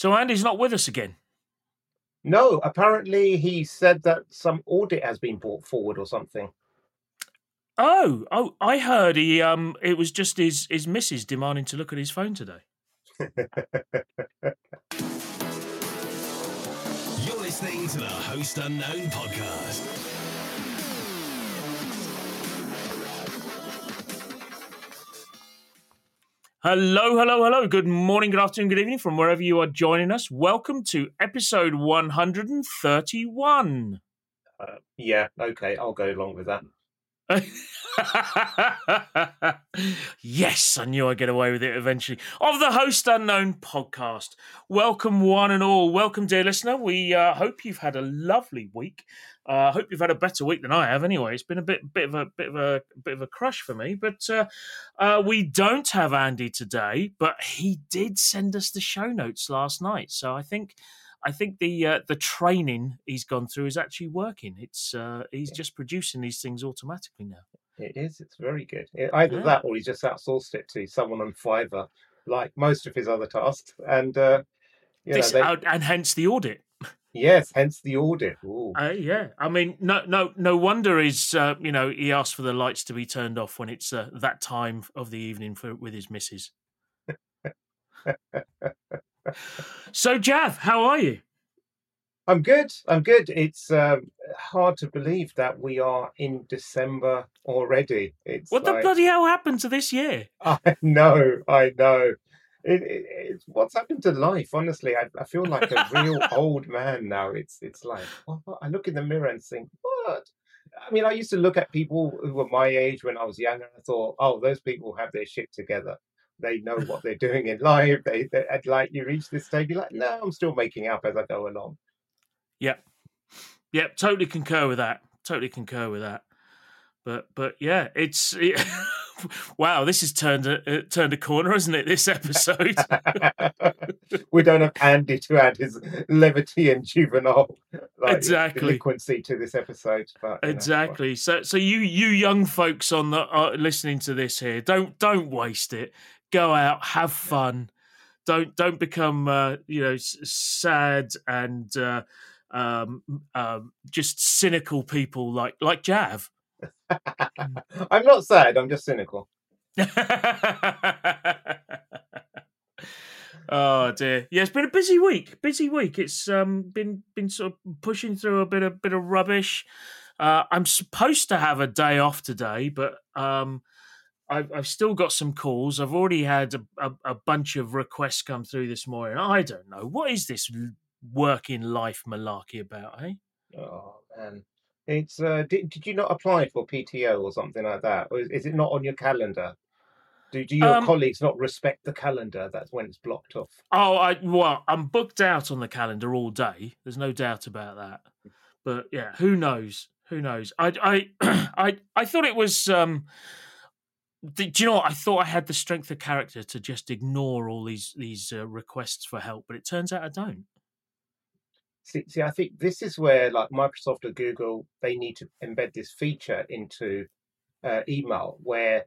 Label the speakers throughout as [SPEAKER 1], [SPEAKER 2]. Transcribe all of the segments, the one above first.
[SPEAKER 1] So Andy's not with us again.
[SPEAKER 2] No, apparently he said that some audit has been brought forward or something.
[SPEAKER 1] Oh, oh, I heard he um it was just his his missus demanding to look at his phone today.
[SPEAKER 3] You're listening to the Host Unknown podcast.
[SPEAKER 1] Hello, hello, hello. Good morning, good afternoon, good evening from wherever you are joining us. Welcome to episode 131.
[SPEAKER 2] Uh, yeah, okay, I'll go along with that.
[SPEAKER 1] yes, I knew I'd get away with it eventually. Of the Host Unknown podcast. Welcome, one and all. Welcome, dear listener. We uh, hope you've had a lovely week. I uh, hope you've had a better week than I have. Anyway, it's been a bit, bit of a bit of a bit of a crush for me. But uh, uh, we don't have Andy today, but he did send us the show notes last night. So I think I think the uh, the training he's gone through is actually working. It's uh, he's just producing these things automatically now.
[SPEAKER 2] It is. It's very good. Either yeah. that, or he's just outsourced it to someone on Fiverr, like most of his other tasks, and uh,
[SPEAKER 1] you this, know, they... and hence the audit.
[SPEAKER 2] Yes, hence the audit.
[SPEAKER 1] Uh, yeah, I mean, no, no, no wonder is uh, you know he asked for the lights to be turned off when it's uh, that time of the evening for with his missus. so, Jav, how are you?
[SPEAKER 2] I'm good. I'm good. It's um, hard to believe that we are in December already. It's
[SPEAKER 1] what like, the bloody hell happened to this year?
[SPEAKER 2] I know. I know. It, it, it's what's happened to life. Honestly, I, I feel like a real old man now. It's it's like what? I look in the mirror and think, what? I mean, I used to look at people who were my age when I was younger. And I thought, oh, those people have their shit together they know what they're doing in life. They, they like you reach this stage, you're like, no, I'm still making up as I go along.
[SPEAKER 1] Yep, yep, totally concur with that. Totally concur with that. But but yeah, it's it, wow. This has turned a turned a corner, hasn't it? This episode.
[SPEAKER 2] we don't have Andy to add his levity and juvenile like,
[SPEAKER 1] exactly
[SPEAKER 2] delinquency to this episode. But,
[SPEAKER 1] exactly. Know, so so you you young folks on the uh, listening to this here, don't don't waste it go out, have fun. Don't don't become uh, you know sad and uh, um, um, just cynical people like like Jav.
[SPEAKER 2] I'm not sad. I'm just cynical.
[SPEAKER 1] oh dear. Yeah, it's been a busy week. Busy week. It's um been been sort of pushing through a bit of bit of rubbish. Uh, I'm supposed to have a day off today, but um, I've, I've still got some calls. I've already had a, a, a, bunch of requests come through this morning. I don't know. What is this working life malarkey about, eh?
[SPEAKER 2] Oh, man. It's uh, did, did you not apply for PTO or something like that? Or is, is it not on your calendar? Do, do your um, colleagues not respect the calendar? That's when it's blocked off.
[SPEAKER 1] Oh, I well, I'm booked out on the calendar all day. There's no doubt about that. But yeah, who knows? Who knows? I I I I thought it was um do you know what? I thought I had the strength of character to just ignore all these these uh, requests for help, but it turns out I don't.
[SPEAKER 2] See, see, I think this is where like Microsoft or Google they need to embed this feature into uh, email, where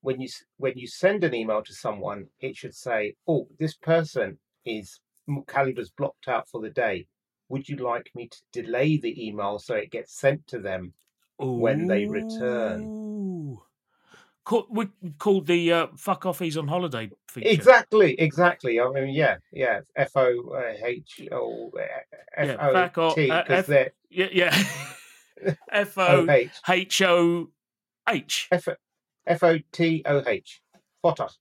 [SPEAKER 2] when you when you send an email to someone, it should say, "Oh, this person is calendar's blocked out for the day. Would you like me to delay the email so it gets sent to them Ooh. when they return?"
[SPEAKER 1] Called, we called the uh, "fuck off, he's on holiday" feature.
[SPEAKER 2] Exactly, exactly. I mean, yeah, yeah. F O H O F O T because they're
[SPEAKER 1] yeah, yeah. F O H O H
[SPEAKER 2] F O T O H. Photos.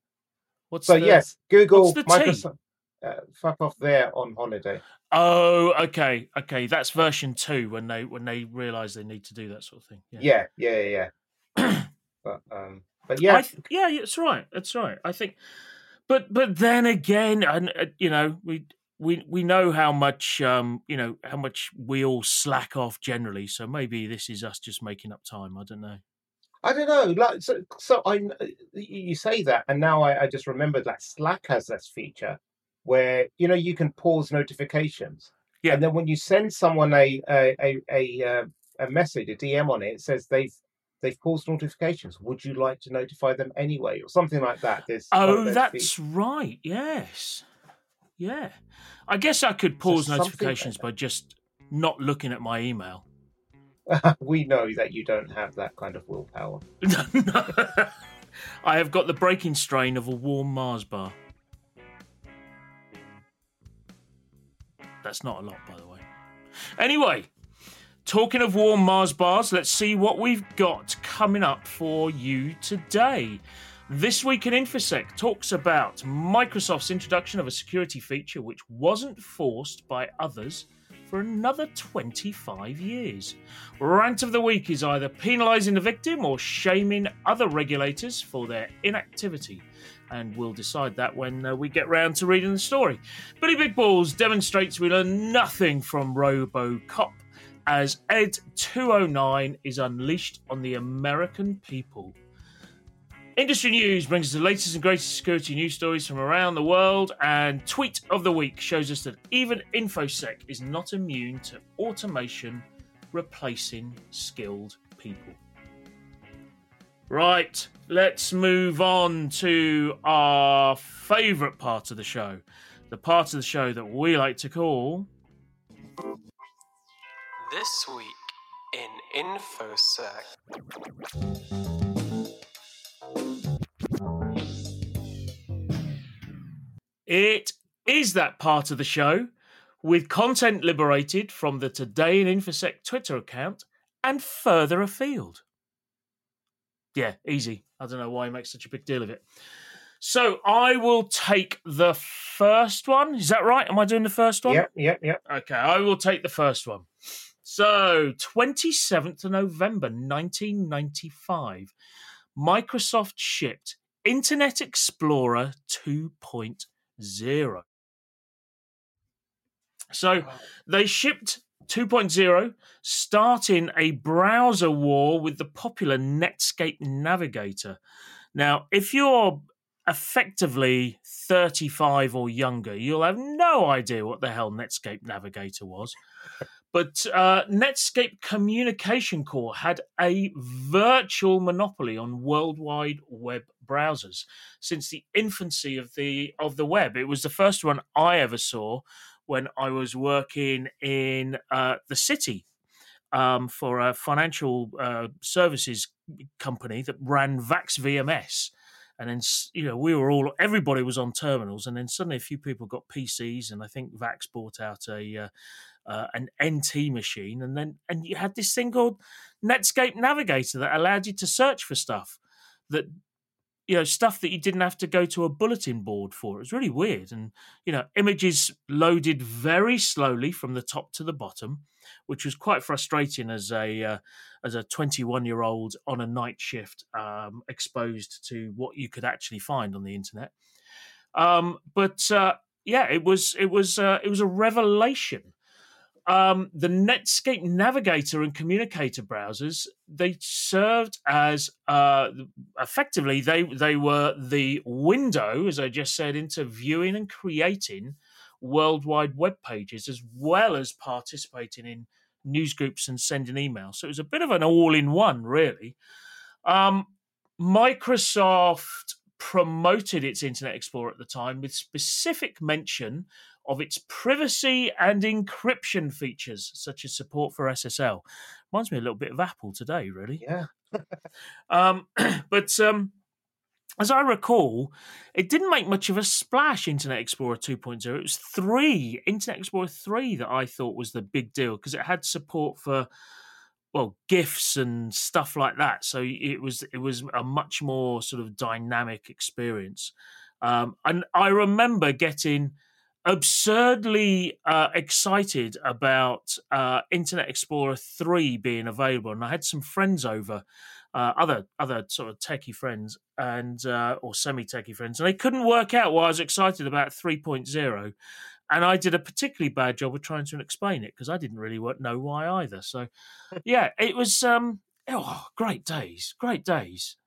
[SPEAKER 2] What's so? The, yes, Google, Microsoft. Uh, fuck off there on holiday.
[SPEAKER 1] Oh, okay, okay. That's version two when they when they realise they need to do that sort of thing.
[SPEAKER 2] Yeah, yeah, yeah. yeah. but um, but yeah,
[SPEAKER 1] th- yeah, it's right. It's right. I think, but but then again, and uh, you know, we we we know how much um you know how much we all slack off generally. So maybe this is us just making up time. I don't know.
[SPEAKER 2] I don't know. Like so, so I uh, you say that, and now I, I just remembered that Slack has this feature where you know you can pause notifications. Yeah. And then when you send someone a a a, a, uh, a message, a DM on it, it says they've they've paused notifications. Would you like to notify them anyway, or something like that?
[SPEAKER 1] There's oh, that's features. right. Yes. Yeah. I guess I could pause
[SPEAKER 2] something-
[SPEAKER 1] notifications by just not looking at my email.
[SPEAKER 2] we know that you don't have that kind of willpower.
[SPEAKER 1] I have got the breaking strain of a warm Mars bar. That's not a lot, by the way. Anyway, talking of warm Mars bars, let's see what we've got coming up for you today. This week in InfoSec talks about Microsoft's introduction of a security feature which wasn't forced by others for another 25 years. Rant of the week is either penalising the victim or shaming other regulators for their inactivity. And we'll decide that when uh, we get round to reading the story. Billy Big Balls demonstrates we learn nothing from Robocop as Ed 209 is unleashed on the American people. Industry news brings us the latest and greatest security news stories from around the world, and tweet of the week shows us that even InfoSec is not immune to automation replacing skilled people. Right, let's move on to our favourite part of the show. The part of the show that we like to call.
[SPEAKER 4] This week in InfoSec.
[SPEAKER 1] It is that part of the show with content liberated from the Today in InfoSec Twitter account and further afield. Yeah, easy. I don't know why he makes such a big deal of it. So I will take the first one. Is that right? Am I doing the first one?
[SPEAKER 2] Yep, yep, yep.
[SPEAKER 1] Okay, I will take the first one. So, 27th of November 1995, Microsoft shipped Internet Explorer 2.0. So, they shipped 2.0, starting a browser war with the popular Netscape Navigator. Now, if you're effectively 35 or younger, you'll have no idea what the hell Netscape Navigator was. But uh, Netscape Communication Corp had a virtual monopoly on worldwide web browsers since the infancy of the of the web. It was the first one I ever saw when I was working in uh, the city um, for a financial uh, services company that ran Vax VMS. And then, you know, we were all, everybody was on terminals. And then suddenly a few people got PCs. And I think Vax bought out a, uh, an NT machine. And then, and you had this thing called Netscape Navigator that allowed you to search for stuff that you know stuff that you didn't have to go to a bulletin board for it was really weird and you know images loaded very slowly from the top to the bottom which was quite frustrating as a uh, as a 21 year old on a night shift um, exposed to what you could actually find on the internet um, but uh, yeah it was it was uh, it was a revelation um, the Netscape Navigator and Communicator browsers they served as uh, effectively they they were the window, as I just said, into viewing and creating worldwide web pages as well as participating in news groups and sending emails. So it was a bit of an all-in-one, really. Um, Microsoft promoted its Internet Explorer at the time with specific mention of its privacy and encryption features, such as support for SSL. Reminds me a little bit of Apple today, really.
[SPEAKER 2] Yeah.
[SPEAKER 1] Um, but um, as I recall, it didn't make much of a splash, Internet Explorer 2.0. It was 3, Internet Explorer 3, that I thought was the big deal because it had support for well gifs and stuff like that so it was it was a much more sort of dynamic experience um, and i remember getting absurdly uh, excited about uh, internet explorer 3 being available and i had some friends over uh, other other sort of techie friends and uh, or semi techie friends and they couldn't work out why i was excited about 3.0 and I did a particularly bad job of trying to explain it because I didn't really know why either. So, yeah, it was um, oh, great days, great days.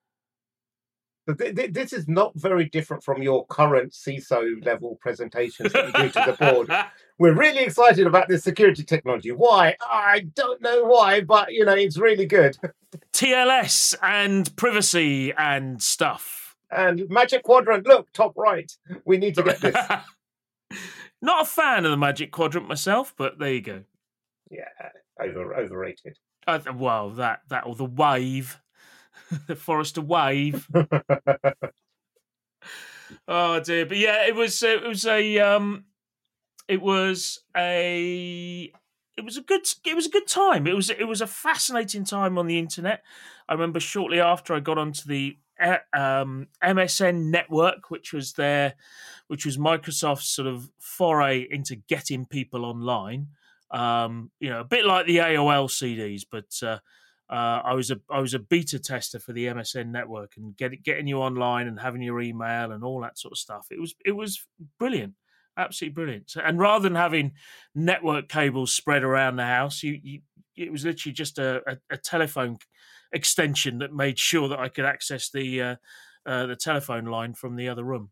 [SPEAKER 2] So th- th- this is not very different from your current CISO level presentations that you do to the board. We're really excited about this security technology. Why? I don't know why, but you know it's really good.
[SPEAKER 1] TLS and privacy and stuff.
[SPEAKER 2] And Magic Quadrant, look, top right. We need to get this.
[SPEAKER 1] Not a fan of the Magic Quadrant myself, but there you go.
[SPEAKER 2] Yeah, over overrated.
[SPEAKER 1] Uh, well, that that or the Wave, the Forrester Wave. Oh dear, but yeah, it was it was a um, it was a it was a good it was a good time. It was it was a fascinating time on the internet. I remember shortly after I got onto the uh, um, MSN network, which was their which was Microsoft's sort of foray into getting people online. Um, you know, a bit like the AOL CDs, but uh, uh, I was a I was a beta tester for the MSN network and get, getting you online and having your email and all that sort of stuff. It was it was brilliant, absolutely brilliant. So, and rather than having network cables spread around the house, you, you it was literally just a, a, a, telephone extension that made sure that I could access the uh, uh, the telephone line from the other room.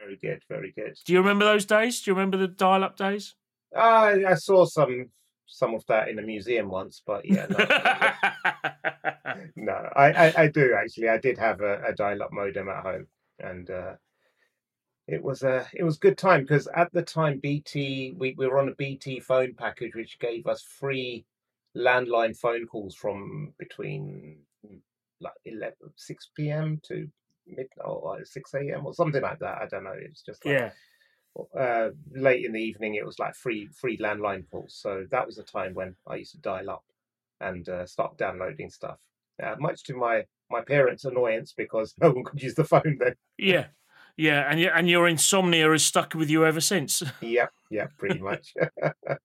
[SPEAKER 2] Very good, very good.
[SPEAKER 1] Do you remember those days? Do you remember the dial-up days?
[SPEAKER 2] I I saw some some of that in a museum once, but yeah, no, no I, I, I, do actually. I did have a, a dial-up modem at home, and uh, it was a it was good time because at the time BT we, we were on a BT phone package which gave us free landline phone calls from between mm, like 11, 6 p.m. to mid or 6 a.m. or something like that. I don't know. It's just like,
[SPEAKER 1] yeah
[SPEAKER 2] uh, late in the evening, it was like free free landline calls. So that was a time when I used to dial up and uh, start downloading stuff. Uh, much to my my parents' annoyance because no one could use the phone then.
[SPEAKER 1] Yeah, yeah, and and your insomnia has stuck with you ever since.
[SPEAKER 2] yep, yeah, pretty much.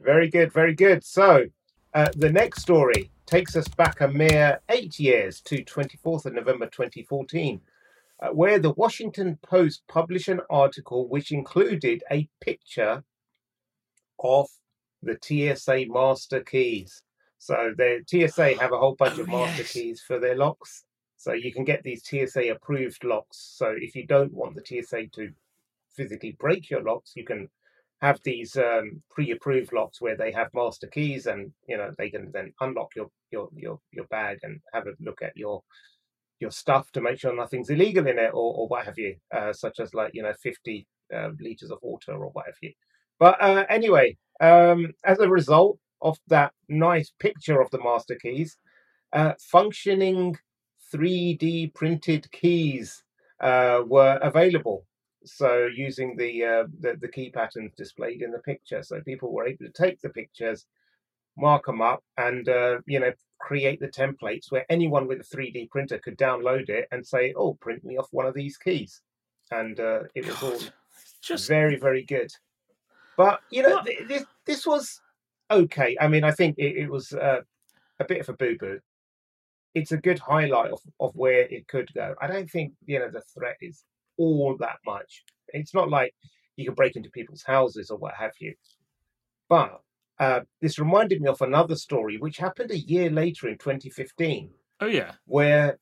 [SPEAKER 2] very good, very good. So uh, the next story takes us back a mere eight years to 24th of November 2014 uh, where the Washington Post published an article which included a picture of the TSA master keys. So the TSA have a whole bunch
[SPEAKER 1] oh,
[SPEAKER 2] of master
[SPEAKER 1] yes.
[SPEAKER 2] keys for their locks. So you can get these TSA approved locks. So if you don't want the TSA to physically break your locks, you can have these um, pre-approved locks where they have master keys, and you know they can then unlock your your your your bag and have a look at your your stuff to make sure nothing's illegal in it or, or what have you, uh, such as like, you know, 50 uh, liters of water or what have you. But uh, anyway, um, as a result of that nice picture of the master keys, uh, functioning 3D printed keys uh, were available. So using the, uh, the the key patterns displayed in the picture, so people were able to take the pictures, mark them up, and you know create the templates where anyone with a 3D printer could download it and say, "Oh, print me off one of these keys," and uh, it was all just very, very good. But you know, th- this this was okay. I mean, I think it, it was uh, a bit of a boo boo. It's a good highlight of, of where it could go. I don't think you know the threat is all that much. It's not like you can break into people's houses or what have you. But uh, this reminded me of another story which happened a year later in 2015.
[SPEAKER 1] Oh, yeah.
[SPEAKER 2] Where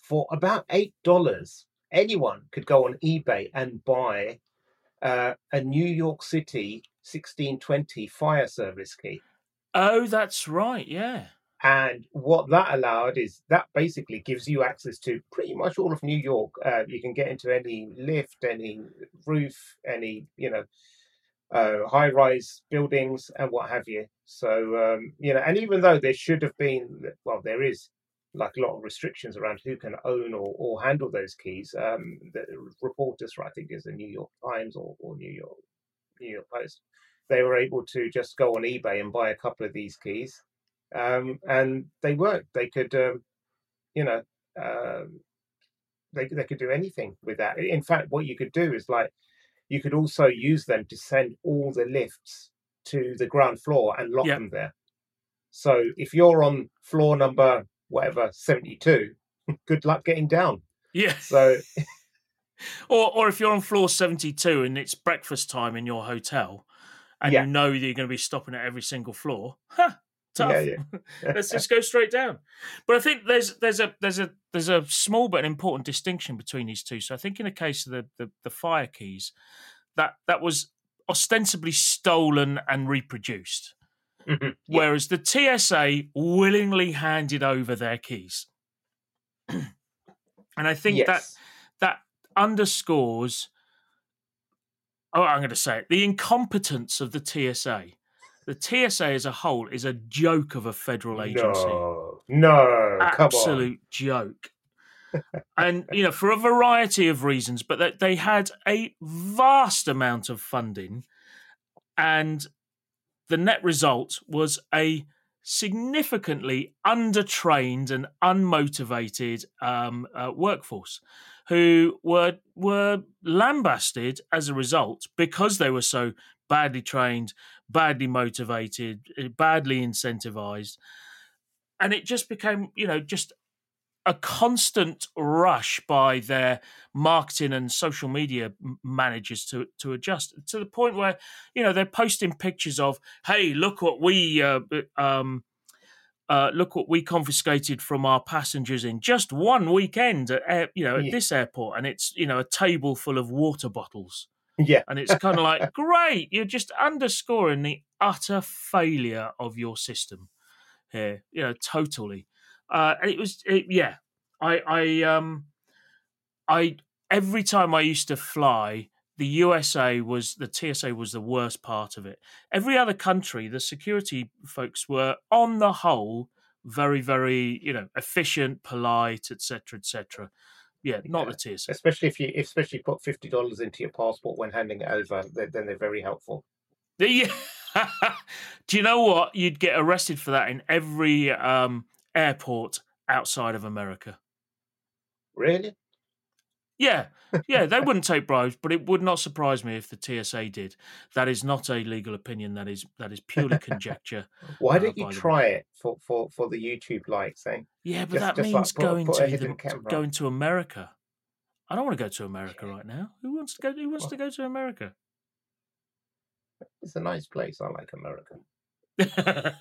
[SPEAKER 2] for about $8, anyone could go on eBay and buy uh, a New York City 1620 fire service key.
[SPEAKER 1] Oh, that's right. Yeah.
[SPEAKER 2] And what that allowed is that basically gives you access to pretty much all of New York. Uh, you can get into any lift, any roof, any, you know, uh, high rise buildings and what have you. So, um, you know, and even though there should have been, well, there is like a lot of restrictions around who can own or, or handle those keys. Um, the reporters, I think, is the New York Times or, or New York New York Post. They were able to just go on eBay and buy a couple of these keys, um, and they worked. They could, um, you know, um, they they could do anything with that. In fact, what you could do is like you could also use them to send all the lifts to the ground floor and lock yep. them there. So if you're on floor number whatever 72, good luck getting down.
[SPEAKER 1] Yeah.
[SPEAKER 2] So
[SPEAKER 1] or or if you're on floor 72 and it's breakfast time in your hotel and yeah. you know that you're going to be stopping at every single floor, huh, tough. Yeah, yeah. Let's just go straight down. But I think there's there's a there's a there's a small but an important distinction between these two. So I think in the case of the the, the fire keys, that that was ostensibly stolen and reproduced. Mm-hmm. Whereas the TSA willingly handed over their keys. and I think yes. that that underscores oh, I'm going to say it, the incompetence of the TSA. The TSA as a whole is a joke of a federal agency.
[SPEAKER 2] No, no.
[SPEAKER 1] Absolute joke. and you know, for a variety of reasons, but that they had a vast amount of funding, and the net result was a significantly undertrained and unmotivated um, uh, workforce who were were lambasted as a result because they were so badly trained, badly motivated, eh, badly incentivized, and it just became you know just a constant rush by their marketing and social media managers to to adjust to the point where you know they're posting pictures of hey look what we uh, um, uh, look what we confiscated from our passengers in just one weekend at air, you know at
[SPEAKER 2] Yeah.
[SPEAKER 1] this airport. And it's you know a table full of water bottles
[SPEAKER 2] Yeah,
[SPEAKER 1] and it's kind of like great you're just underscoring the utter failure of your system here. You know totally. Uh and it was it, yeah i i um i every time i used to fly the usa was the tsa was the worst part of it. Every other country the security folks were on the whole very very you know efficient polite etc etc yeah not the tsa
[SPEAKER 2] especially if you especially put fifty dollars into your passport when handing it over, then then they're very helpful.
[SPEAKER 1] Yeah. Do you know what? You'd get arrested for that in every um, airport outside of America.
[SPEAKER 2] Really?
[SPEAKER 1] Yeah, yeah, they wouldn't take bribes, but it would not surprise me if the TSA did. That is not a legal opinion. That is that is purely conjecture.
[SPEAKER 2] Why
[SPEAKER 1] Uh,
[SPEAKER 2] don't you
[SPEAKER 1] the way.
[SPEAKER 2] try it for for for the YouTube likes? Eh?
[SPEAKER 1] Yeah, but
[SPEAKER 2] Just-
[SPEAKER 1] that
[SPEAKER 2] just like
[SPEAKER 1] means
[SPEAKER 2] put-
[SPEAKER 1] going
[SPEAKER 2] put
[SPEAKER 1] to, the, going to America. I don't want to go to America right now. Who wants to go? Who wants
[SPEAKER 2] Well-
[SPEAKER 1] to go to America?
[SPEAKER 2] It's a nice place. I like America.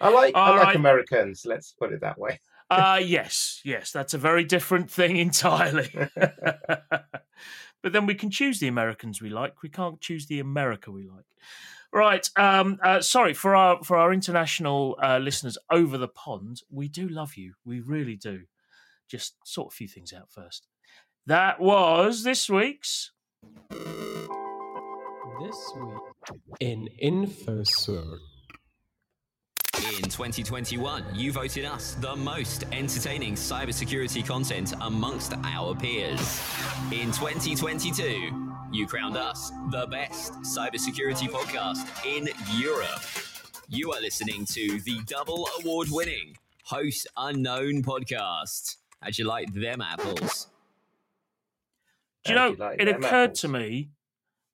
[SPEAKER 2] I like I
[SPEAKER 1] All
[SPEAKER 2] like
[SPEAKER 1] right.
[SPEAKER 2] Americans. Let's put it that way.
[SPEAKER 1] Uh yes, yes, that's a very different thing entirely. but then we can choose the Americans we like. We can't choose the America we like. Right. Um, uh, sorry for our for our international uh, listeners over the pond. We do love you. We really do. Just sort a few things out first. That was this week's.
[SPEAKER 4] This week in InfoSec.
[SPEAKER 5] In 2021, you voted us the most entertaining cybersecurity content amongst our peers. In 2022, you crowned us the best cybersecurity podcast in Europe. You are listening to the double award winning Host Unknown podcast. How'd you like them apples?
[SPEAKER 1] Do you
[SPEAKER 2] How'd
[SPEAKER 1] know?
[SPEAKER 2] you like
[SPEAKER 1] it occurred
[SPEAKER 2] apples?
[SPEAKER 1] to me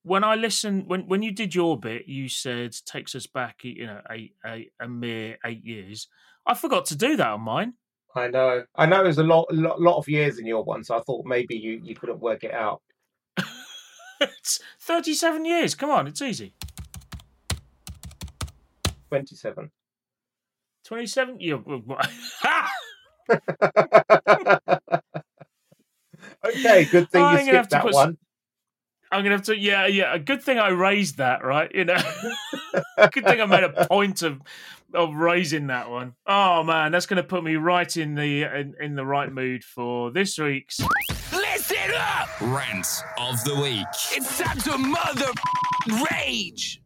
[SPEAKER 1] when I listened when when you did your bit. You said takes us back, you know, a a, a mere eight years. I forgot to do that on mine.
[SPEAKER 2] I know. I know it was a lot, lot, lot of years in your one, so I thought maybe you, you couldn't work it out.
[SPEAKER 1] it's 37 years. Come on, it's easy.
[SPEAKER 2] 27.
[SPEAKER 1] 27? Yeah.
[SPEAKER 2] okay, good thing
[SPEAKER 1] I'm
[SPEAKER 2] you skipped
[SPEAKER 1] to
[SPEAKER 2] that one.
[SPEAKER 1] I'm gonna have to. Yeah, yeah. A good thing I raised that, right? You know, good thing I made a point of of raising that one. Oh man, that's gonna put me right in the in, in the right mood for this week's.
[SPEAKER 3] Listen up!
[SPEAKER 5] Rant of the week.
[SPEAKER 3] It's time to mother rage!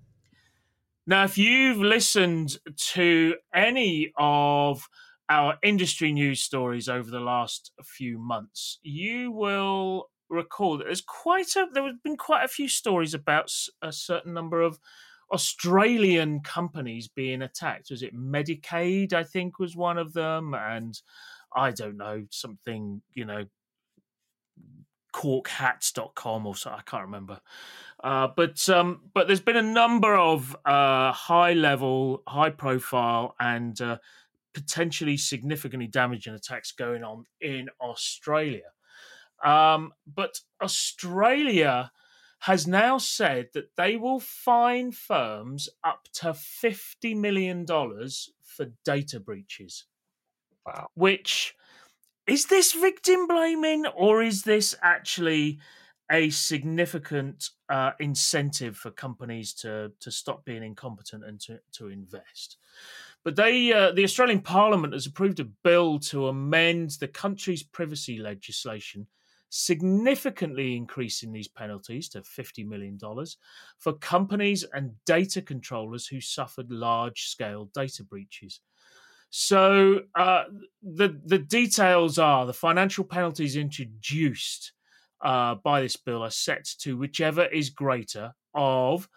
[SPEAKER 1] Now, if you've listened to any of our industry news stories over the last few months, you will recall that there's quite a there have been quite a few stories about a certain number of Australian companies being attacked. Was it Medicaid? I think was one of them, and I don't know something. You know, corkhats.com or so I can't remember. Uh, but um, but there's been a number of uh, high level, high profile, and uh, potentially significantly damaging attacks going on in Australia. Um, but Australia has now said that they will fine firms up to fifty million dollars for data breaches.
[SPEAKER 2] Wow.
[SPEAKER 1] Which is this victim blaming or is this actually a significant uh, incentive for companies to to stop being incompetent and to, to invest? But they, uh, the Australian Parliament has approved a bill to amend the country's privacy legislation significantly increasing these penalties to $50 million for companies and data controllers who suffered large scale data breaches. So uh, the the details are the financial penalties introduced uh, by this bill are set to whichever is greater of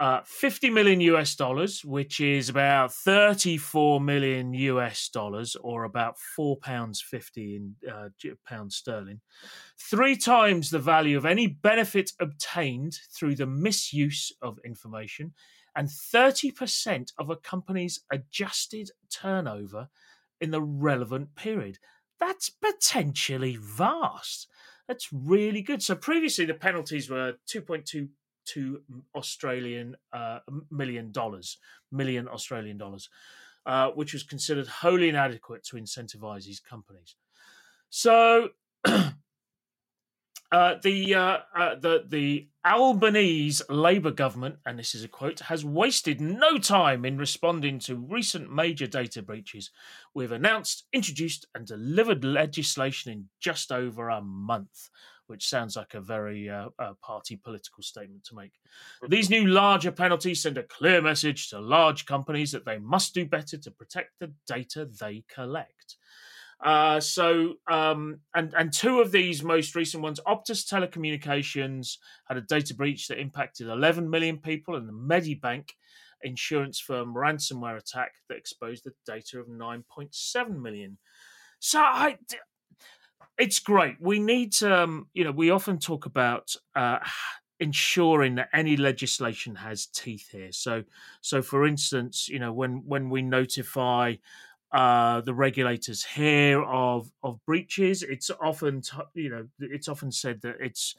[SPEAKER 1] uh, 50 million US dollars, which is about 34 million US dollars, or about four pounds 50 in uh, pounds sterling, three times the value of any benefit obtained through the misuse of information, and 30% of a company's adjusted turnover in the relevant period. That's potentially vast. That's really good. So previously the penalties were 2.2 two Australian uh, million dollars, million Australian dollars, uh, which was considered wholly inadequate to incentivize these companies. So. Uh, the uh, uh, the the Albanese Labour government, and this is a quote, has wasted no time in responding to recent major data breaches. We've announced, introduced, and delivered legislation in just over a month which sounds like a very uh, uh, party political statement to make. These new larger penalties send a clear message to large companies that they must do better to protect the data they collect. Uh, so, um, and and two of these most recent ones, Optus Telecommunications had a data breach that impacted 11 million people, and the Medibank insurance firm ransomware attack that exposed the data of 9.7 million. So I, it's great. We need to, um, you know, we often talk about uh, ensuring that any legislation has teeth here. So, so for instance, you know, when when we notify uh, the regulators here of of breaches, it's often t- you know it's often said that it's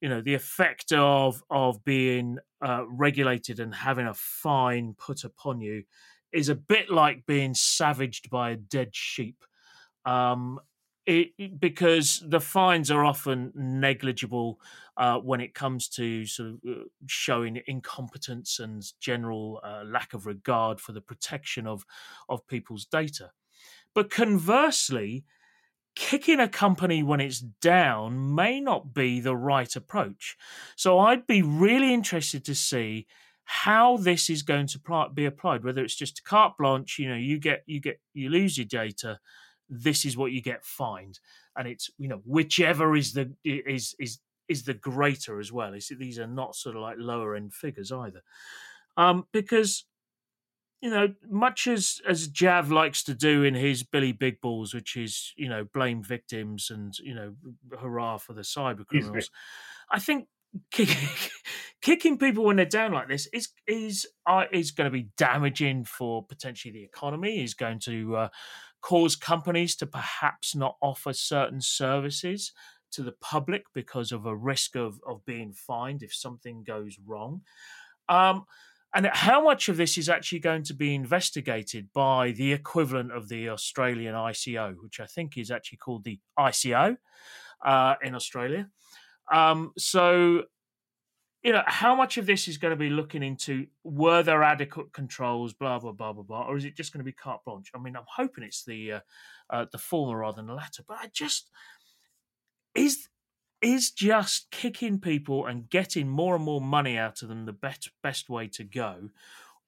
[SPEAKER 1] you know the effect of of being uh, regulated and having a fine put upon you is a bit like being savaged by a dead sheep. Um, it, because the fines are often negligible uh, when it comes to sort of uh, showing incompetence and general uh, lack of regard for the protection of of people's data. But conversely, kicking a company when it's down may not be the right approach. So I'd be really interested to see how this is going to be applied whether it's just carte blanche you know you get you get you lose your data this is what you get fined. And it's you know whichever is the is is is the greater as well. It's, these are not sort of like lower end figures either. Um because you know much as as jav likes to do in his billy big balls which is you know blame victims and you know hurrah for the cyber criminals i think kicking, kicking people when they're down like this is is uh, is going to be damaging for potentially the economy is going to uh, cause companies to perhaps not offer certain services to the public because of a risk of, of being fined if something goes wrong. Um, and how much of this is actually going to be investigated by the equivalent of the Australian ICO, which I think is actually called the ICO uh, in Australia. Um, so you know, how much of this is going to be looking into were there adequate controls, blah blah blah blah blah, or is it just going to be carte blanche? I mean, I'm hoping it's the uh, uh, the former rather than the latter, but I just is is just kicking people and getting more and more money out of them the best best way to go,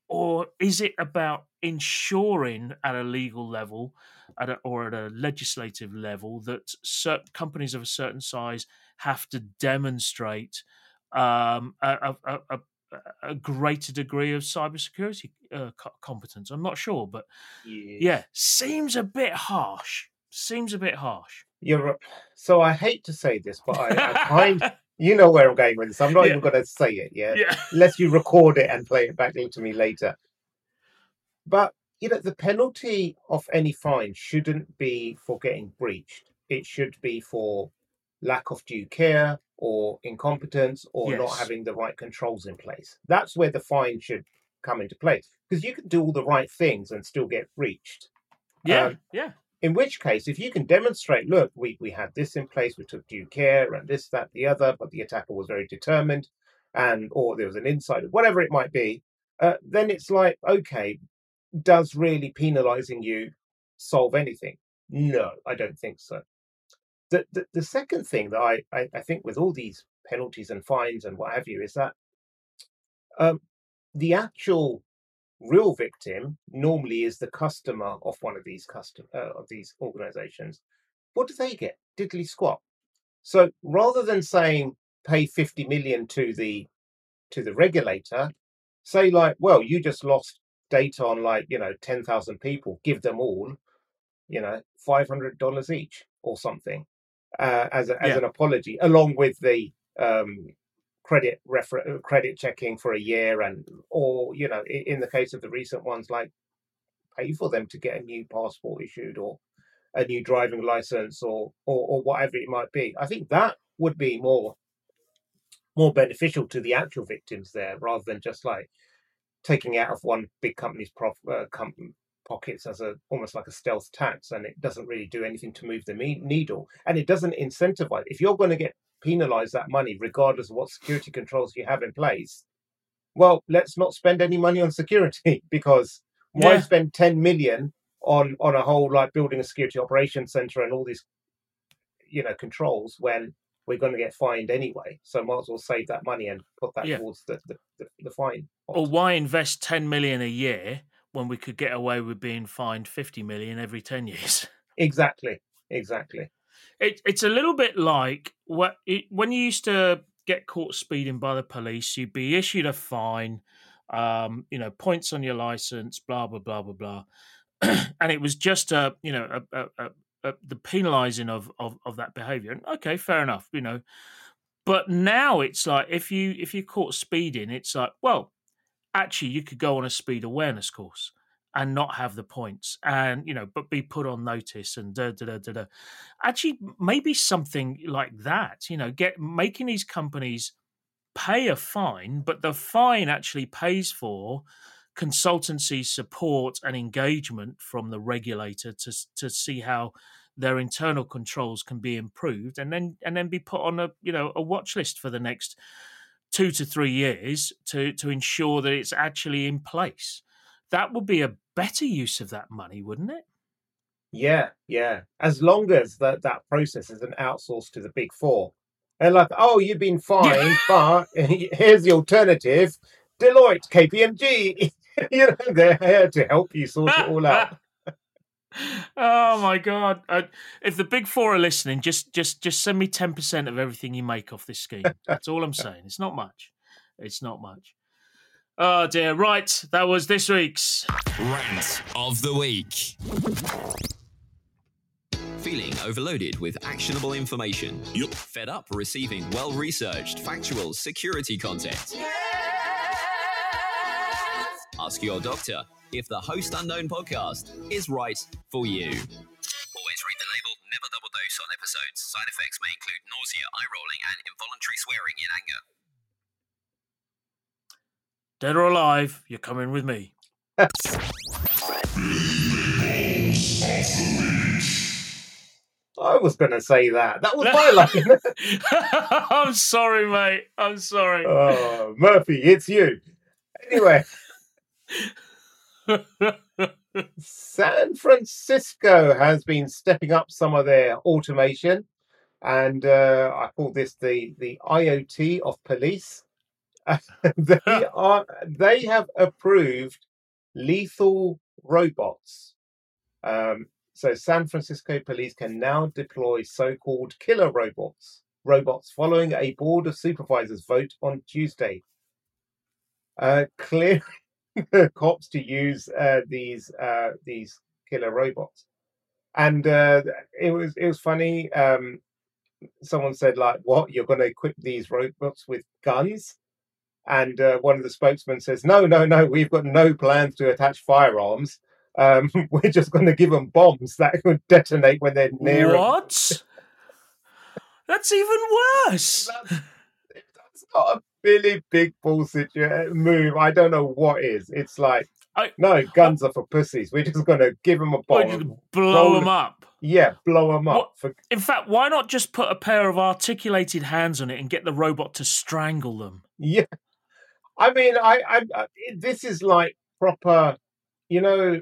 [SPEAKER 1] or is it about ensuring at a legal level, at a, or at a legislative level, that certain companies of a certain size have to demonstrate um, a, a, a, a, greater degree of cybersecurity uh, competence. I'm not sure, but yes. yeah, seems a bit harsh. Seems a bit harsh.
[SPEAKER 2] You're so I hate to say this, but I, I find you know where I'm going with this. I'm not yeah. even going to say it yet, yeah. unless you record it and play it back to me later. But you know, the penalty of any fine shouldn't be for getting breached. It should be for lack of due care or incompetence or yes. not having the right controls in place. That's where the fine should come into place because you can do all the right things and still get breached.
[SPEAKER 1] Yeah, um, yeah.
[SPEAKER 2] In which case, if you can demonstrate, look, we, we had this in place, we took due care and this, that, the other, but the attacker was very determined and or there was an insider, whatever it might be, uh, then it's like, okay, does really penalizing you solve anything? No, I don't think so. The, the, the second thing that I, I, I think with all these penalties and fines and what have you is that um, the actual real victim normally is the customer of one of these custom uh, of these organizations. What do they get? Diddly squat. So rather than saying pay 50 million to the to the regulator say like well you just lost data on like you know 10,000 people give them all you know $500 each or something uh, as a, as
[SPEAKER 1] Yeah.
[SPEAKER 2] an apology along with the um credit refer- uh, credit checking for a year and or you know in, in the case of the recent ones like pay for them to get a new passport issued or a new driving license or or, or whatever it might be i think that would be more more beneficial to the actual victims there rather than just like taking out of one big company's prof, uh, com- pockets as a almost like a stealth tax and it doesn't really do anything to move the me- needle and it doesn't incentivize if you're going to get penalized that money regardless of what security controls you have in place well let's not spend any money on security because why
[SPEAKER 1] Yeah.
[SPEAKER 2] spend 10 million on on a whole like building a security operations center and all these you know controls when we're going to get fined anyway so might as well save that money and put that
[SPEAKER 1] Yeah.
[SPEAKER 2] towards the the, the, the fine pot.
[SPEAKER 1] Or why invest 10 million a year when we could get away with being fined 50 million every 10 years?
[SPEAKER 2] exactly exactly
[SPEAKER 1] It, it's a little bit like what it, when you used to get caught speeding by the police, you'd be issued a fine, um, you know, points on your license, blah blah blah blah blah, and it was just a you know a, a, a, the penalising of, of of that behaviour. And okay, fair enough, you know. But now it's like if you if you're caught speeding, it's like well, actually you could go on a speed awareness course and not have the points and you know but be put on notice and da da da da da. Actually maybe something like that you know get making these companies pay a fine but the fine actually pays for consultancy support and engagement from the regulator to to see how their internal controls can be improved and then and then be put on a you know a watch list for the next 2 to 3 years to to ensure that it's actually in place that would be a better use of that money wouldn't it
[SPEAKER 2] Yeah, yeah. As long as that that process isn't outsourced to the big four. And like, oh, you've been fined, but here's the alternative: Deloitte, KPMG. you know, they're here to help you sort it all out.
[SPEAKER 1] Oh my god! Uh, if the big four are listening, just just just send me ten percent of everything you make off this scheme. That's all I'm saying. It's not much. It's not much. Oh dear. Right, that was this week's.
[SPEAKER 3] Rant of the week.
[SPEAKER 5] Feeling overloaded with actionable information?
[SPEAKER 3] Yup.
[SPEAKER 5] Fed up receiving well researched, factual security content? Yes! Ask your doctor if the Host Unknown podcast is right for you. Always read the label, never double dose on episodes. Side effects may include nausea, eye rolling, and involuntary swearing in anger.
[SPEAKER 1] Dead or alive, you're coming with me.
[SPEAKER 2] I was going to say that. That was my line.
[SPEAKER 1] I'm sorry, mate. I'm sorry.
[SPEAKER 2] oh, Murphy, it's you. Anyway, San Francisco has been stepping up some of their automation, and uh, I call this the the IoT of police. they are they have approved lethal robots. Um, so San Francisco police can now deploy so-called killer robots. Robots following a board of supervisors vote on Tuesday. Uh, the cops to use uh, these uh, these killer robots, and uh, it was it was funny. Um, someone said like, "What? You're going to equip these robots with guns?" And uh, one of the spokesmen says, "No, no, no. We've got no plans to attach firearms. Um, we're just going to give them bombs that could detonate when they're near."
[SPEAKER 1] what? That's even worse.
[SPEAKER 2] That's, that's not a Billy Big Ball situ- uh, move. I don't know what is. It's like,
[SPEAKER 1] I-
[SPEAKER 2] no, guns are for pussies. We're just going to give them a bomb.
[SPEAKER 1] you blow them up.
[SPEAKER 2] Yeah, blow them up.
[SPEAKER 1] What-
[SPEAKER 2] For,
[SPEAKER 1] In fact, why not just put a pair of articulated hands on it and get the robot to strangle them?
[SPEAKER 2] yeah. I mean, I, I, I, uh, this is like proper, you know,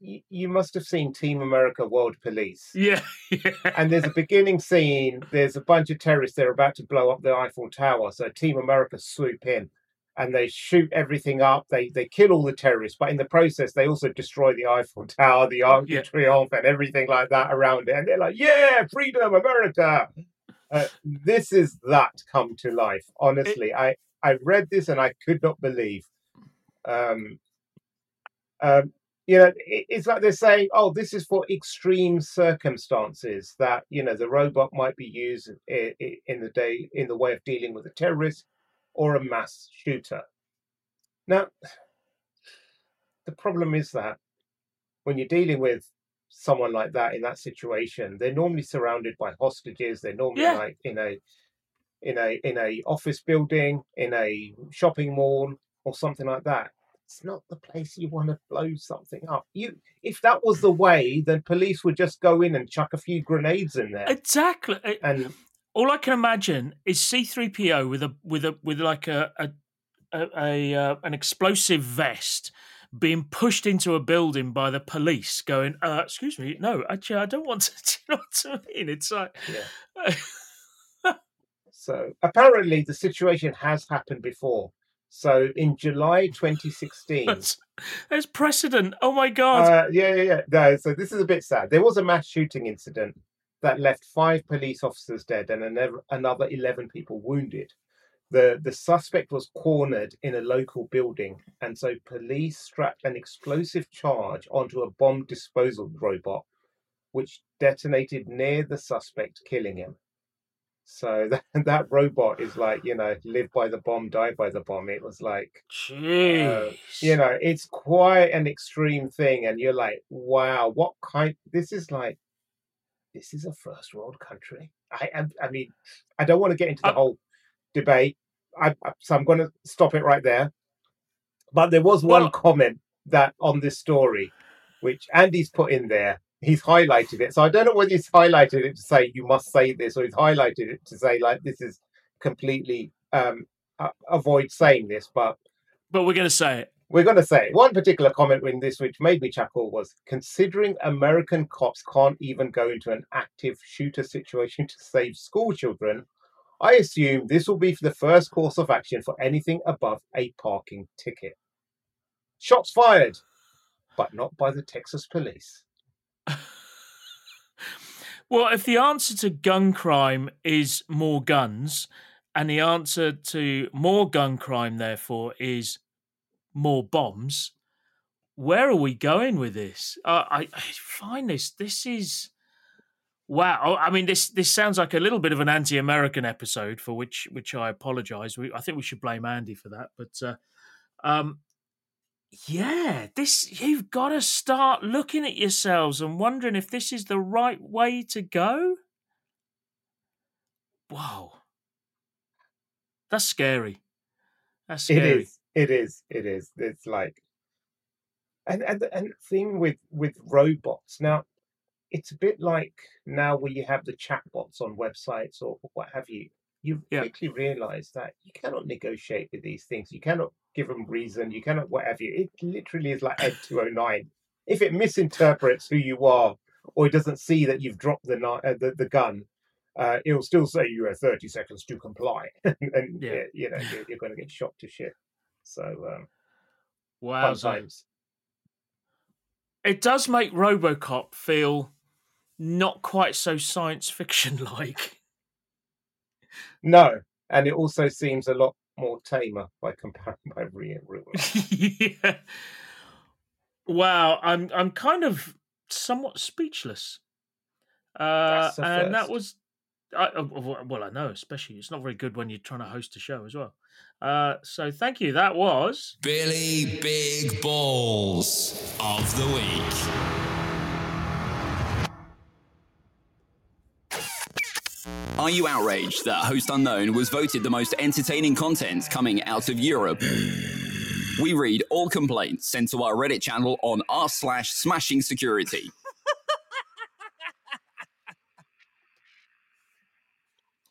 [SPEAKER 2] y- you must have seen Team America World Police.
[SPEAKER 1] Yeah, yeah.
[SPEAKER 2] And there's a beginning scene. There's a bunch of terrorists. They're about to blow up the Eiffel Tower. So Team America swoop in, and they shoot everything up. They they kill all the terrorists, but in the process, they also destroy the Eiffel Tower, the Arc
[SPEAKER 1] Yeah.
[SPEAKER 2] de Triomphe, and everything like that around it. And they're like, "Yeah, freedom, America!" Uh, this is that come to life. Honestly, I I read this and I could not believe. Um, um, you know, it's like they're saying, "Oh, this is for extreme circumstances that you know the robot might be used in, in the day in the way of dealing with a terrorist or a mass shooter." Now, the problem is that when you're dealing with someone like that in that situation, they're normally surrounded by hostages. They're normally
[SPEAKER 1] Yeah.
[SPEAKER 2] like in a in a in a office building, in a shopping mall, or something like that. It's not the place you want to blow something up. You, if that was the way, then police would just go in and chuck a few grenades in there.
[SPEAKER 1] exactly.
[SPEAKER 2] And
[SPEAKER 1] all I can imagine is C three PO with a with a with like a a, a, a uh, an explosive vest being pushed into a building by the police, going, uh, "Excuse me, no, actually, I don't want to." Do you know what I mean? It's like,
[SPEAKER 2] so apparently, the situation has happened before. So in July 2016,
[SPEAKER 1] there's, there's precedent. Oh my god!
[SPEAKER 2] Uh, yeah, yeah, yeah. No, so this is a bit sad. There was a mass shooting incident that left five police officers dead and anev- another 11 people wounded. The, the suspect was cornered in a local building, and so police strapped an explosive charge onto a bomb disposal robot, which detonated near the suspect, killing him. So that, that robot is like, you know, live by the bomb, die by the bomb. It was like,
[SPEAKER 1] Jeez.
[SPEAKER 2] you know it's quite an extreme thing and you're like wow what kind this is like this is a first world country i i, I mean i don't want to get into the
[SPEAKER 1] Uh,
[SPEAKER 2] whole debate I, I so i'm going to stop it right there but there was one
[SPEAKER 1] Well-
[SPEAKER 2] comment that on this story which andy's put in there he's highlighted it so i don't know whether he's highlighted it to say you must say this or he's highlighted it to say like this is completely um uh, avoid saying this but
[SPEAKER 1] but we're going to say it.
[SPEAKER 2] we're going to say one particular comment in this which made me chuckle was considering American cops can't even go into an active shooter situation to save school children. I assume this will be for the first course of action for anything above a parking ticket. Shots fired, but not by the Texas police.
[SPEAKER 1] Well, if the answer to gun crime is more guns, and the answer to more gun crime, therefore, is more bombs, where are we going with this? Uh, I, I find this. This is wow. Oh, I mean, this this sounds like a little bit of an anti-American episode, for which which I apologise. I think we should blame Andy for that, but. Uh, um, yeah, this you've got to start looking at yourselves and wondering if this is the right way to go. Wow. That's scary. That's
[SPEAKER 2] It
[SPEAKER 1] scary.
[SPEAKER 2] is. It is. It is. It's like, and and and thing with with robots now, it's a bit like now where you have the chatbots on websites or what have you. You
[SPEAKER 1] Yeah.
[SPEAKER 2] quickly realise that you cannot negotiate with these things. You cannot give them reason. You cannot whatever. you. It literally is like Ed two hundred nine. If it misinterprets who you are, or it doesn't see that you've dropped the uh, the, the gun, uh, it'll still say you have thirty seconds to comply, and
[SPEAKER 1] Yeah.
[SPEAKER 2] you know you're, you're going to get shot to shit. So um,
[SPEAKER 1] Wow.
[SPEAKER 2] fun times.
[SPEAKER 1] It does make Robocop feel not quite so science fiction like.
[SPEAKER 2] No, and it also seems a lot more tamer by comparing by real. real
[SPEAKER 1] yeah. Wow, I'm I'm kind of somewhat speechless. Uh,
[SPEAKER 2] That's a
[SPEAKER 1] and that was, I, uh, well, I know, especially it's not very good when you're trying to host a show as well. Uh, so thank you. That was
[SPEAKER 3] Billy Big Balls of the Week.
[SPEAKER 5] Are you outraged that Host Unknown was voted the most entertaining content coming out of Europe? We read all complaints sent to our Reddit channel on r slash smashing security.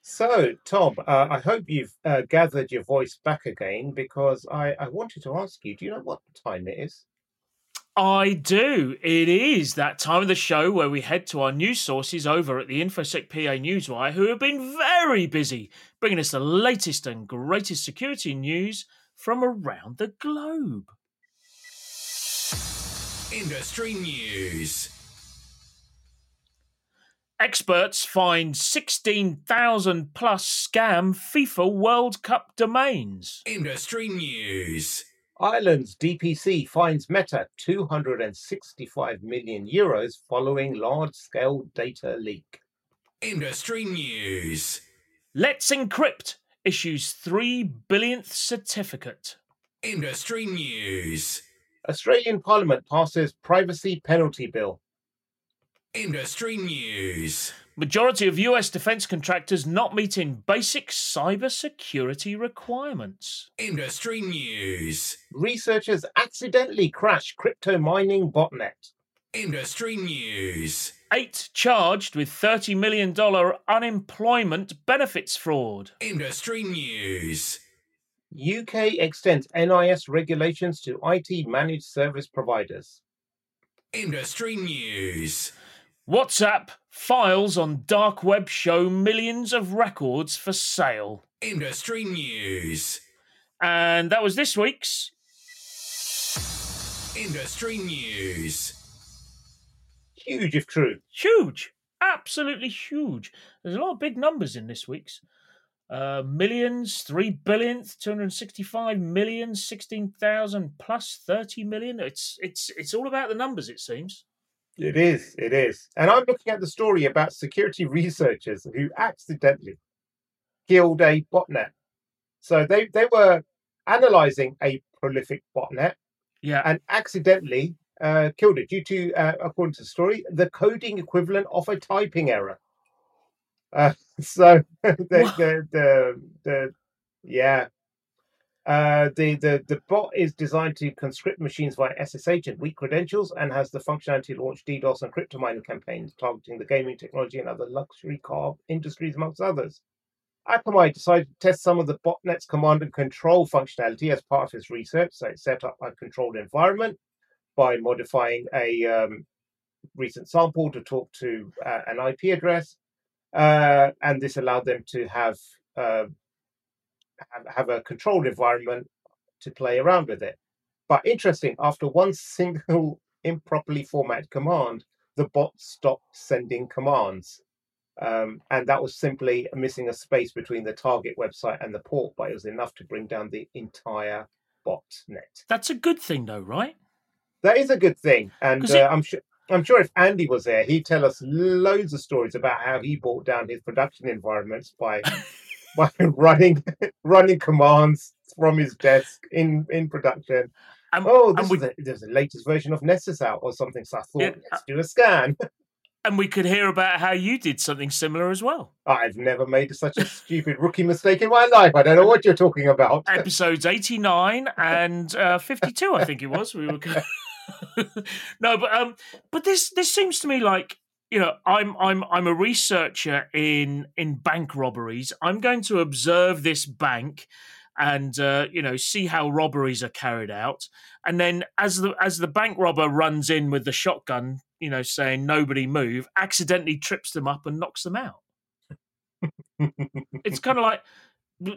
[SPEAKER 2] So, Tom, uh, I hope you've uh, gathered your voice back again because I, I wanted to ask you. Do you know what time it is?
[SPEAKER 1] I do. It is that time of the show where we head to our news sources over at the InfoSec PA Newswire, who have been very busy bringing us the latest and greatest security news from around the globe.
[SPEAKER 3] Industry news.
[SPEAKER 1] Experts find 16,000 plus scam FIFA World Cup domains.
[SPEAKER 3] Industry news.
[SPEAKER 2] Ireland's DPC finds Meta 265 million euros following large scale data leak.
[SPEAKER 3] Industry news.
[SPEAKER 1] Let's Encrypt issues 3 billionth certificate.
[SPEAKER 3] Industry news.
[SPEAKER 2] Australian Parliament passes privacy penalty bill.
[SPEAKER 3] Industry news.
[SPEAKER 1] Majority of US defense contractors not meeting basic cyber security requirements.
[SPEAKER 3] Industry news.
[SPEAKER 2] Researchers accidentally crash crypto mining botnet.
[SPEAKER 3] Industry news.
[SPEAKER 1] Eight charged with $30 million unemployment benefits fraud.
[SPEAKER 3] Industry news.
[SPEAKER 2] UK extends NIS regulations to IT managed service providers.
[SPEAKER 3] Industry news.
[SPEAKER 1] WhatsApp files on dark web show millions of records for sale.
[SPEAKER 3] Industry news.
[SPEAKER 1] And that was this week's.
[SPEAKER 3] Industry news.
[SPEAKER 2] Huge if true.
[SPEAKER 1] Huge. Absolutely huge. There's a lot of big numbers in this week's. Uh, millions, 3 billionth, 265 million, 16,000 plus 30 million. It's, it's, it's all about the numbers, it seems.
[SPEAKER 2] It is, it is. And I'm looking at the story about security researchers who accidentally killed a botnet. So they, they were analyzing a prolific botnet
[SPEAKER 1] Yeah.
[SPEAKER 2] and accidentally uh, killed it due to, uh, according to the story, the coding equivalent of a typing error. Uh, so the, the, the, the, yeah. Uh, the, the, the bot is designed to conscript machines via SSH and weak credentials and has the functionality to launch DDoS and crypto mining campaigns targeting the gaming technology and other luxury car industries, amongst others. Akamai decided to test some of the botnet's command and control functionality as part of its research. So it set up a controlled environment by modifying a um, recent sample to talk to uh, an IP address, uh, and this allowed them to have, uh, have have a controlled environment to play around with it. But interesting, after one single improperly formatted command, the bot stopped sending commands. Um, and that was simply missing a space between the target website and the port, but it was enough to bring down the entire botnet.
[SPEAKER 1] That's a good thing, though, right?
[SPEAKER 2] That is a good thing, and uh,
[SPEAKER 1] it-
[SPEAKER 2] I'm sure. I'm sure if Andy was there, he'd tell us loads of stories about how he brought down his production environments by by running running commands from his desk in in production.
[SPEAKER 1] And,
[SPEAKER 2] Oh, this
[SPEAKER 1] we
[SPEAKER 2] is a, there's a latest version of Nessus out or something. So I thought,
[SPEAKER 1] Yeah,
[SPEAKER 2] let's do a scan.
[SPEAKER 1] and we could hear about how you did something similar as well.
[SPEAKER 2] I've never made such a stupid rookie mistake in my life. I don't know what you're talking about.
[SPEAKER 1] Episodes eighty nine and uh, fifty two, I think it was. We were no, but um, but this this seems to me like you know I'm I'm I'm a researcher in in bank robberies. I'm going to observe this bank and uh, you know see how robberies are carried out, and then as the as the bank robber runs in with the shotgun, you know, saying nobody move, accidentally trips them up and knocks them out. it's kind of like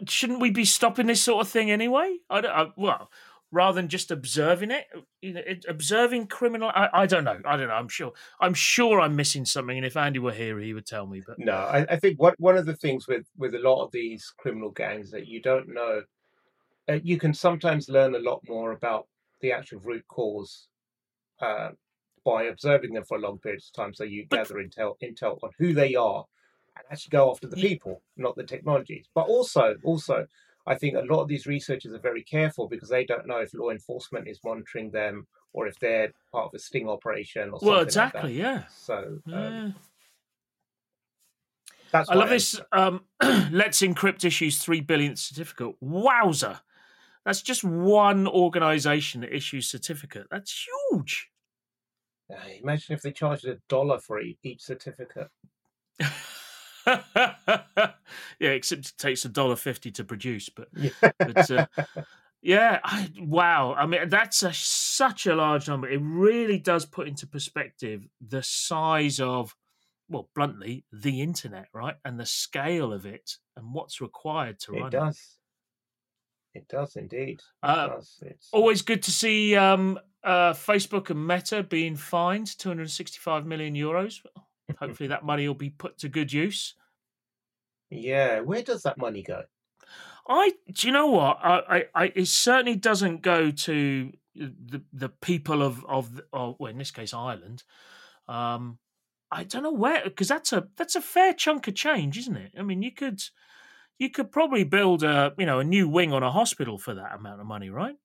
[SPEAKER 1] shouldn't we be stopping this sort of thing anyway? I don't. I, well, rather than just observing it, you know, it, observing criminal. I, I don't know. I don't know. I'm sure. I'm sure I'm missing something. And if Andy were here, he would tell me. But
[SPEAKER 2] No, I, I think what one of the things with with a lot of these criminal gangs that you don't know, uh, you can sometimes learn a lot more about the actual root cause uh, by observing them for a long period of time. So you
[SPEAKER 1] But-
[SPEAKER 2] gather intel intel on who they are, and actually go after the people, not the technologies. But also, also, I think a lot of these researchers are very careful because they don't know if law enforcement is monitoring them or if they're part of a sting operation or something.
[SPEAKER 1] well,
[SPEAKER 2] like that.
[SPEAKER 1] exactly. yeah.
[SPEAKER 2] So um,
[SPEAKER 1] Yeah.
[SPEAKER 2] that's
[SPEAKER 1] I love this. Um, Let's encrypt issues three billionth certificate. Wowzer! That's just one organization that issues certificate. That's huge.
[SPEAKER 2] Uh, imagine if they charged a dollar for each certificate.
[SPEAKER 1] yeah, except it takes a dollar fifty to produce. But
[SPEAKER 2] Yeah.
[SPEAKER 1] but uh, Yeah, I, wow. I mean, that's a, such a large number. It really does put into perspective the size of, well, bluntly, the internet, right? And the scale of it and what's required to
[SPEAKER 2] It
[SPEAKER 1] run
[SPEAKER 2] does. It does indeed. It
[SPEAKER 1] Uh,
[SPEAKER 2] does. It's,
[SPEAKER 1] Always good to see um, uh, Facebook and Meta being fined 265 million euros. Hopefully, that money will be put to good use.
[SPEAKER 2] Yeah. Where does that money go?
[SPEAKER 1] I do you know what I, I, I it certainly doesn't go to the the people of of, of well in this case Ireland. Um, I don't know where because that's a that's a fair chunk of change, isn't it? I mean, you could you could probably build a you know a new wing on a hospital for that amount of money, right?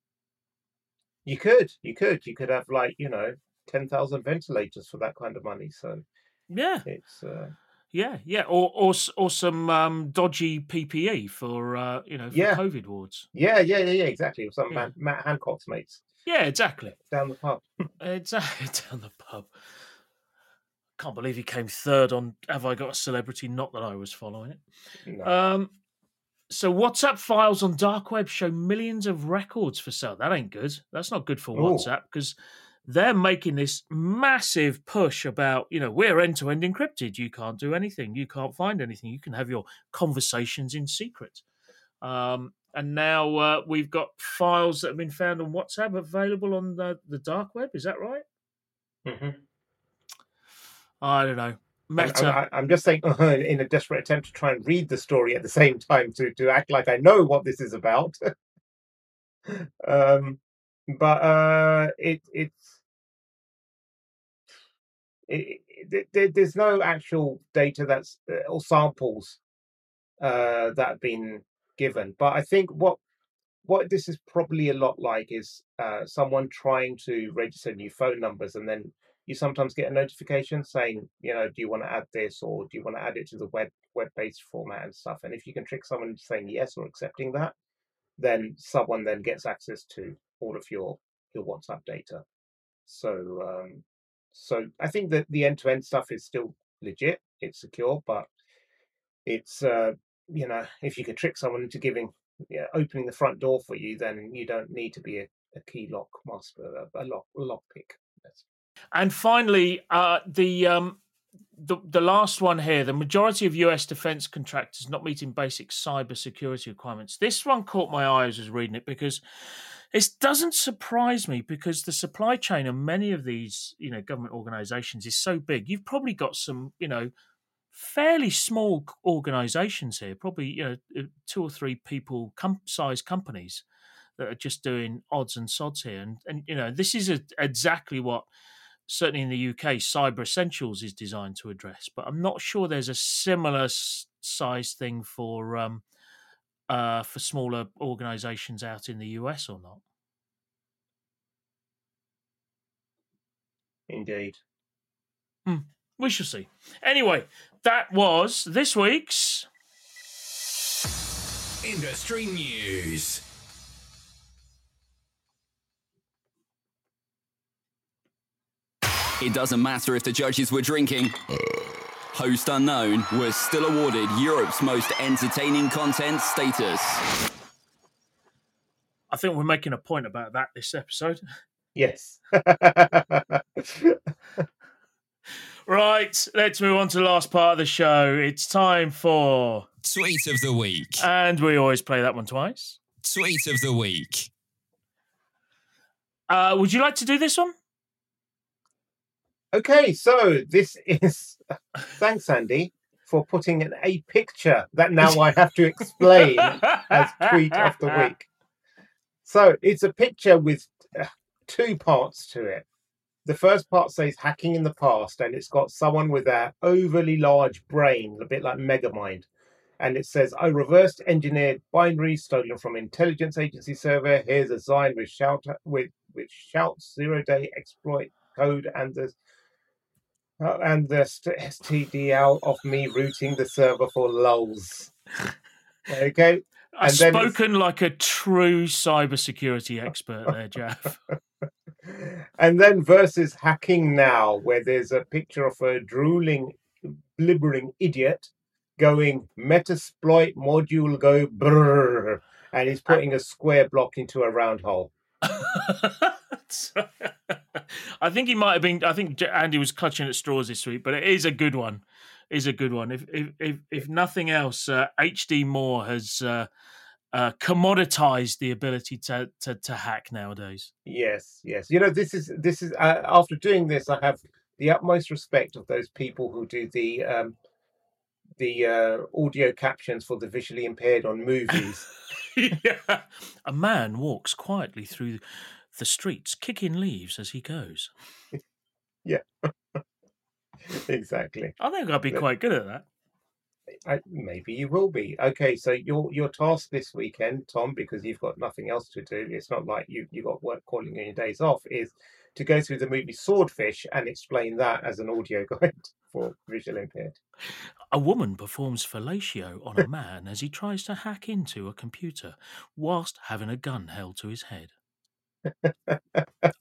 [SPEAKER 2] You could, you could, you could have like you know ten thousand ventilators for that kind of money. So
[SPEAKER 1] Yeah,
[SPEAKER 2] it's uh,
[SPEAKER 1] yeah, yeah, or or or some um, dodgy PPE for uh, you know for
[SPEAKER 2] Yeah.
[SPEAKER 1] COVID wards.
[SPEAKER 2] yeah, yeah, yeah, yeah, exactly. Or Some
[SPEAKER 1] Yeah.
[SPEAKER 2] Matt, Hancock's mates
[SPEAKER 1] Yeah, exactly.
[SPEAKER 2] down the pub.
[SPEAKER 1] Exactly down the pub. Can't believe he came third on Have I Got a Celebrity? Not that I was following it.
[SPEAKER 2] No.
[SPEAKER 1] Um, so WhatsApp files on dark web show millions of records for sale. That ain't good. That's not good for
[SPEAKER 2] Ooh.
[SPEAKER 1] WhatsApp because they're making this massive push about you know we're end to end encrypted. You can't do anything. You can't find anything. You can have your conversations in secret. Um, and now uh, we've got files that have been found on WhatsApp available on the, the dark web. Is that right?
[SPEAKER 2] Mhm.
[SPEAKER 1] I don't know.
[SPEAKER 2] I'm-
[SPEAKER 1] Meta.
[SPEAKER 2] I'm, I'm just saying, in a desperate attempt to try and read the story at the same time to to act like I know what this is about. um, but uh, it it's it, it, there- there's no actual data that's uh, or samples uh, that have been given. But I think what what this is probably a lot like is uh, someone trying to register new phone numbers and then you sometimes get a notification saying, you know, do you want to add this or do you want to add it to the web web based format and stuff? And if you can trick someone into saying yes or accepting that, then someone then gets access to all of your your WhatsApp data. So um, so I think that the end to end stuff is still legit, it's secure, but it's uh, you know, if you can trick someone into giving opening the front door for you, then you don't need to be a, a key lock master, a, a lock lock pick.
[SPEAKER 1] And finally, uh, the um, the the last one here: the majority of U.S. defense contractors not meeting basic cyber security requirements. This one caught my eye as I was reading it because it doesn't surprise me because the supply chain of many of these you know government organisations is so big. You've probably got some you know fairly small organisations here, probably you know uh, two or three people com- size companies that are just doing odds and sods here, and and you know this is a, exactly what certainly in the UK, Cyber Essentials is designed to address. But I'm not sure there's a similar s- size thing for um, uh, for smaller organisations out in the US or not.
[SPEAKER 2] indeed.
[SPEAKER 1] We shall see. Anyway, that was this week's.
[SPEAKER 3] Industry news.
[SPEAKER 5] It doesn't matter if the judges were drinking. Host Unknown was still awarded Europe's most entertaining content status.
[SPEAKER 1] I think we're making a point about that this episode.
[SPEAKER 2] Yes.
[SPEAKER 1] Right, let's move on to the last part of the show. It's time for.
[SPEAKER 3] Tweet of the week.
[SPEAKER 1] And we always play that one twice.
[SPEAKER 3] Tweet of the week.
[SPEAKER 1] Uh, would you like to do this one?
[SPEAKER 2] Okay, so this is thanks, Andy, for putting in a picture that now I have to explain as tweet of the week. So it's a picture with uh, two parts to it. The first part says hacking in the past, and it's got someone with a overly large brain, a bit like Megamind. And it says, I reversed engineered binaries stolen from intelligence agency server. Here's a sign with shout with which shouts zero day exploit code and the uh, and the st- STDL of me rooting the server for lulls. Okay,
[SPEAKER 1] I've
[SPEAKER 2] then
[SPEAKER 1] spoken like a true cybersecurity expert there, Jeff.
[SPEAKER 2] and then versus hacking now, where there's a picture of a drooling, blibbering idiot going metasploit module go brrr, and he's putting a square block into a round hole.
[SPEAKER 1] I think he might have been. I think Andy was clutching at straws this week, but it is a good one. Is a good one. If if if, if nothing else, uh, HD Moore has uh, uh, commoditized the ability to, to to hack nowadays.
[SPEAKER 2] Yes, yes. You know, this is this is uh, after doing this, I have the utmost respect of those people who do the um, the uh, audio captions for the visually impaired on movies.
[SPEAKER 1] yeah. A man walks quietly through the streets, kicking leaves as he goes.
[SPEAKER 2] Yeah, exactly.
[SPEAKER 1] I think I'd be
[SPEAKER 2] But-
[SPEAKER 1] quite good at that.
[SPEAKER 2] I, maybe you will be. Okay, so your your task this weekend, Tom, because you've got nothing else to do. It's not like you you got work calling on your days off. Is to go through the movie Swordfish and explain that as an audio guide for visual impaired.
[SPEAKER 1] A woman performs fellatio on a man as he tries to hack into a computer whilst having a gun held to his head.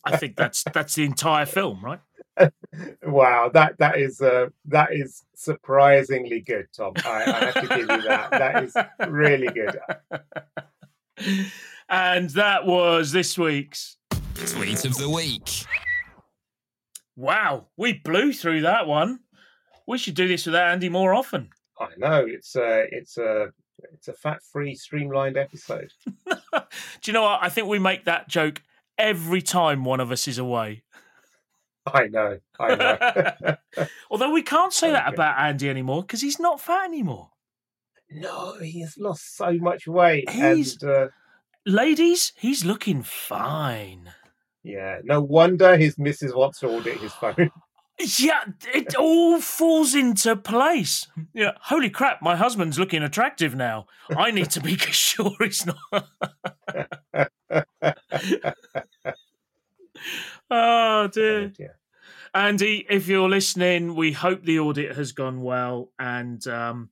[SPEAKER 1] I think that's that's the entire film, right?
[SPEAKER 2] Wow, that that is uh, that is surprisingly good, Tom. I, I have to give you that. That is really good.
[SPEAKER 1] and that was this week's.
[SPEAKER 5] Tweet of the week.
[SPEAKER 1] Wow, we blew through that one. We should do this with Andy more often.
[SPEAKER 2] I know it's a it's a it's a fat free streamlined episode.
[SPEAKER 1] Do you know what? I think we make that joke every time one of us is away.
[SPEAKER 2] I know, I know.
[SPEAKER 1] Although we can't say that about Andy anymore because he's not fat anymore.
[SPEAKER 2] no, he has lost so much weight,
[SPEAKER 1] He's-
[SPEAKER 2] and uh,
[SPEAKER 1] Ladies, he's looking fine.
[SPEAKER 2] yeah, no wonder his missus wants to audit his phone.
[SPEAKER 1] Yeah, it all falls into place. Yeah, holy crap, my husband's looking attractive now. I need to be sure he's not. oh dear.
[SPEAKER 2] yeah.
[SPEAKER 1] Andy, if you're listening, we hope the audit has gone well. And um,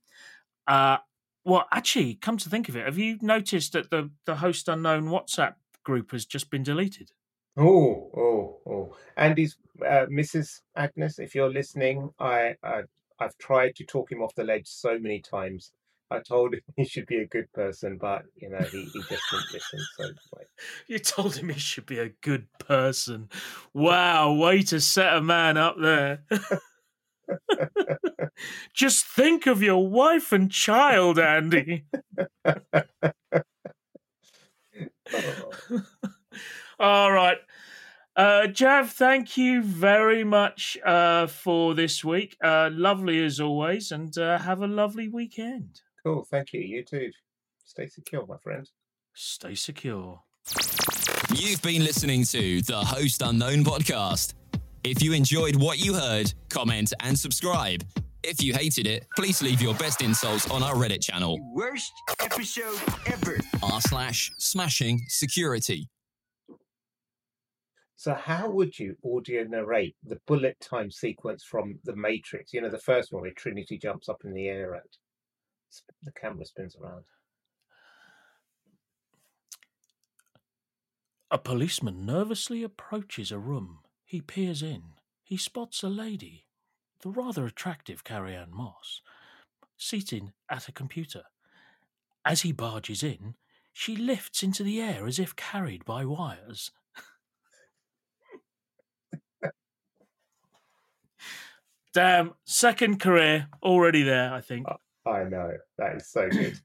[SPEAKER 1] uh, well, actually, come to think of it, have you noticed that the the host unknown WhatsApp group has just been deleted?
[SPEAKER 2] Oh, oh, oh. Andy's uh, Mrs. Agnew, if you're listening, I, I I've tried to talk him off the ledge so many times. I told him he should be a good person, but you know he, he just didn't listen. So like,
[SPEAKER 1] You told him he should be a good person. Wow, way to set a man up there. Just think of your wife and child, Andy.
[SPEAKER 2] oh,
[SPEAKER 1] All right. Uh, Jav, thank you very much uh, for this week. Uh, lovely as always, and uh, have a lovely weekend.
[SPEAKER 2] Cool, thank you. You too. Stay secure, my friend.
[SPEAKER 1] Stay secure.
[SPEAKER 5] You've been listening to the Host Unknown podcast. If you enjoyed what you heard, comment and subscribe. If you hated it, please leave your best insults on our Reddit channel,
[SPEAKER 6] Worst episode ever.
[SPEAKER 5] r slash smashing security.
[SPEAKER 2] So, how would you audio narrate the bullet time sequence from The Matrix? You know, the first one where Trinity jumps up in the air and sp- the camera spins around.
[SPEAKER 1] A policeman nervously approaches a room. He peers in. He spots a lady, the rather attractive Carrie Ann Moss, seated at a computer. As he barges in, she lifts into the air as if carried by wires. Damn, second career already there, I think. Oh.
[SPEAKER 2] I know that is so good.